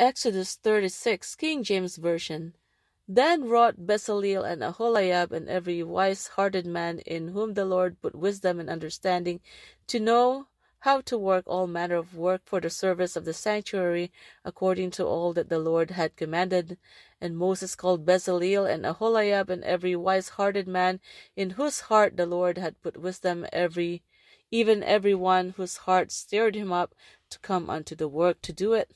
Exodus 36, King James Version. Then wrought Bezaleel and Aholiab and every wise hearted man in whom the Lord put wisdom and understanding to know how to work all manner of work for the service of the sanctuary according to all that the Lord had commanded. And Moses called Bezaleel and Aholiab and every wise hearted man in whose heart the Lord had put wisdom every even every one whose heart stirred him up to come unto the work to do it.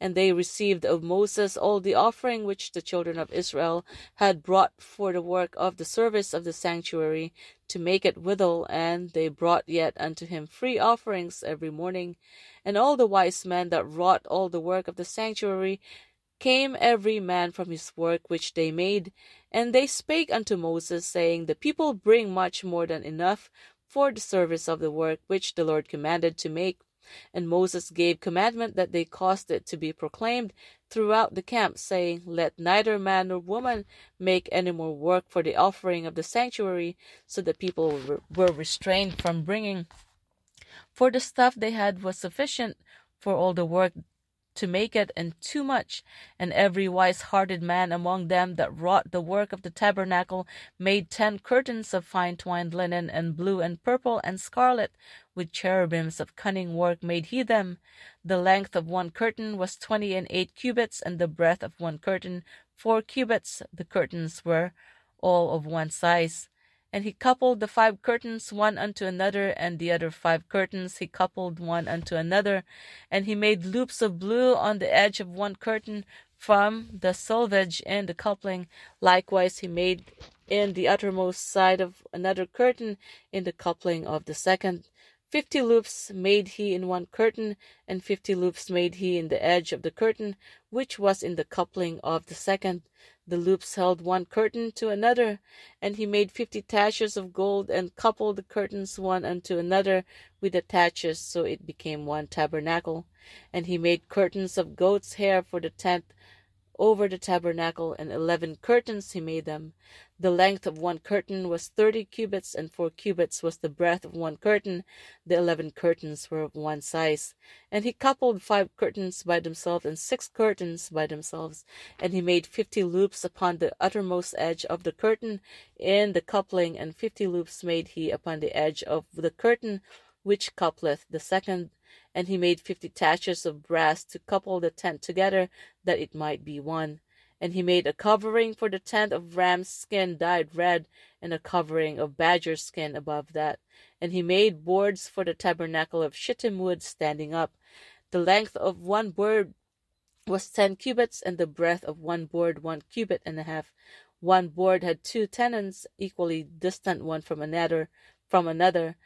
And they received of Moses all the offering which the children of Israel had brought for the work of the service of the sanctuary, to make it withal, and they brought yet unto him free offerings every morning. And all the wise men that wrought all the work of the sanctuary came every man from his work which they made. And they spake unto Moses, saying, The people bring much more than enough for the service of the work which the Lord commanded to make. And Moses gave commandment that they caused it to be proclaimed throughout the camp, saying, Let neither man nor woman make any more work for the offering of the sanctuary. So the people were restrained from bringing. For the stuff they had was sufficient for all the work to make it, and too much. And every wise hearted man among them that wrought the work of the tabernacle made ten curtains of fine twined linen, and blue and purple and scarlet, with cherubims of cunning work made he them. The length of one curtain was twenty and eight cubits, and the breadth of one curtain four cubits. The curtains were all of one size. And he coupled the five curtains one unto another, and the other five curtains he coupled one unto another. And he made loops of blue on the edge of one curtain from the selvage in the coupling. Likewise he made in the uttermost side of another curtain in the coupling of the second. Fifty loops made he in one curtain, and fifty loops made he in the edge of the curtain, which was in the coupling of the second. The loops held one curtain to another, and he made fifty taches of gold, and coupled the curtains one unto another with the taches, so it became one tabernacle. And he made curtains of goat's hair for the tent over the tabernacle, and eleven curtains he made them. The length of one curtain was thirty cubits, and four cubits was the breadth of one curtain. The eleven curtains were of one size. And he coupled five curtains by themselves, and six curtains by themselves. And he made fifty loops upon the uttermost edge of the curtain in the coupling, and fifty loops made he upon the edge of the curtain which coupleth the second and he made fifty taches of brass to couple the tent together, that it might be one. And he made a covering for the tent of ram's skin dyed red, and a covering of badger skin above that. And he made boards for the tabernacle of shittim wood standing up. The length of one board was ten cubits, and the breadth of one board one cubit and a half. One board had two tenons, equally distant one from another, from another.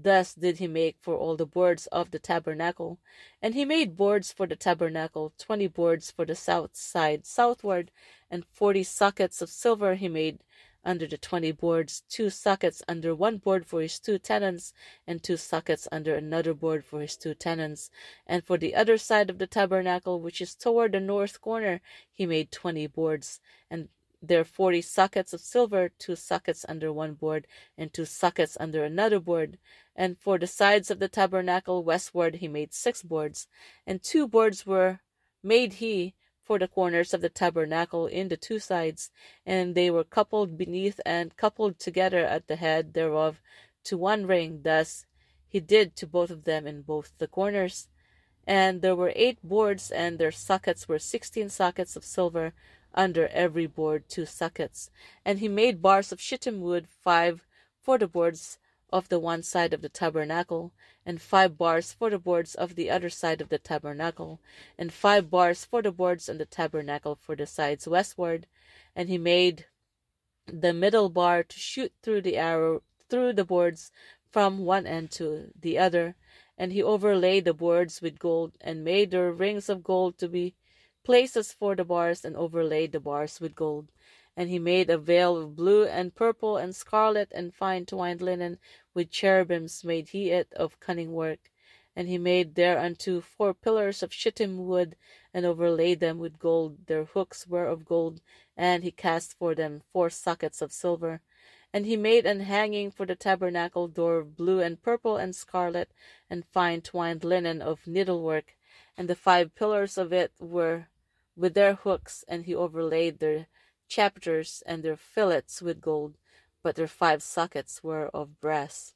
Thus did he make for all the boards of the tabernacle. And he made boards for the tabernacle, twenty boards for the south side southward, and forty sockets of silver he made under the twenty boards, two sockets under one board for his two tenons, and two sockets under another board for his two tenons. And for the other side of the tabernacle, which is toward the north corner, he made twenty boards, and there are forty sockets of silver, two sockets under one board, and two sockets under another board. And for the sides of the tabernacle westward he made six boards, and two boards were made he for the corners of the tabernacle in the two sides, and they were coupled beneath and coupled together at the head thereof to one ring. Thus he did to both of them in both the corners. And there were eight boards, and their sockets were sixteen sockets of silver under every board two sockets. And he made bars of shittim wood, five for the boards of the one side of the tabernacle, and five bars for the boards of the other side of the tabernacle, and five bars for the boards on the tabernacle for the sides westward. And he made the middle bar to shoot through the arrow through the boards from one end to the other. And he overlaid the boards with gold, and made their rings of gold to be places for the bars and overlaid the bars with gold. And he made a veil of blue and purple and scarlet and fine twined linen, with cherubims made he it of cunning work. And he made thereunto four pillars of shittim wood, and overlaid them with gold. Their hooks were of gold, and he cast for them four sockets of silver. And he made an hanging for the tabernacle door of blue and purple and scarlet and fine twined linen of needlework and the five pillars of it were with their hooks, and he overlaid their chapiters and their fillets with gold, but their five sockets were of brass.